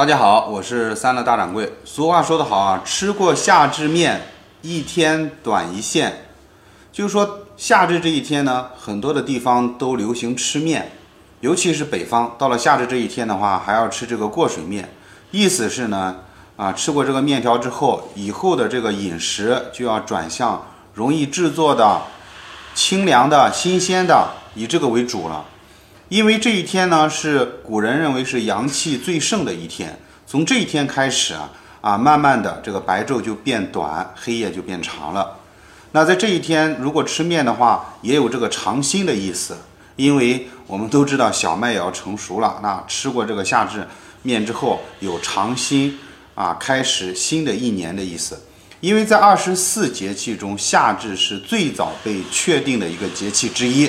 大家好，我是三乐大掌柜。俗话说得好啊，吃过夏至面，一天短一线。就是说，夏至这一天呢，很多的地方都流行吃面，尤其是北方，到了夏至这一天的话，还要吃这个过水面。意思是呢，啊，吃过这个面条之后，以后的这个饮食就要转向容易制作的、清凉的、新鲜的，以这个为主了。因为这一天呢，是古人认为是阳气最盛的一天。从这一天开始啊，啊，慢慢的这个白昼就变短，黑夜就变长了。那在这一天，如果吃面的话，也有这个尝新的意思。因为我们都知道小麦也要成熟了，那吃过这个夏至面之后，有尝新啊，开始新的一年的意思。因为在二十四节气中，夏至是最早被确定的一个节气之一。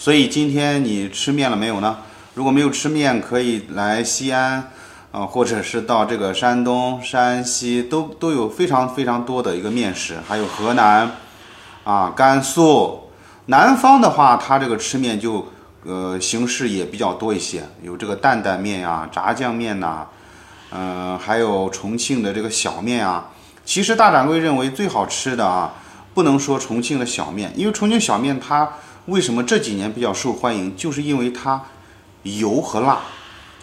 所以今天你吃面了没有呢？如果没有吃面，可以来西安，啊，或者是到这个山东、山西，都都有非常非常多的一个面食，还有河南，啊，甘肃。南方的话，它这个吃面就，呃，形式也比较多一些，有这个担担面呀、炸酱面呐，嗯，还有重庆的这个小面啊。其实大掌柜认为最好吃的啊，不能说重庆的小面，因为重庆小面它。为什么这几年比较受欢迎？就是因为它油和辣。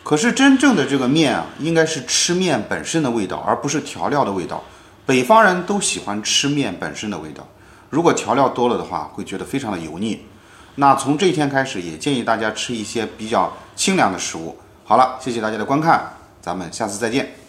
可是真正的这个面啊，应该是吃面本身的味道，而不是调料的味道。北方人都喜欢吃面本身的味道，如果调料多了的话，会觉得非常的油腻。那从这一天开始，也建议大家吃一些比较清凉的食物。好了，谢谢大家的观看，咱们下次再见。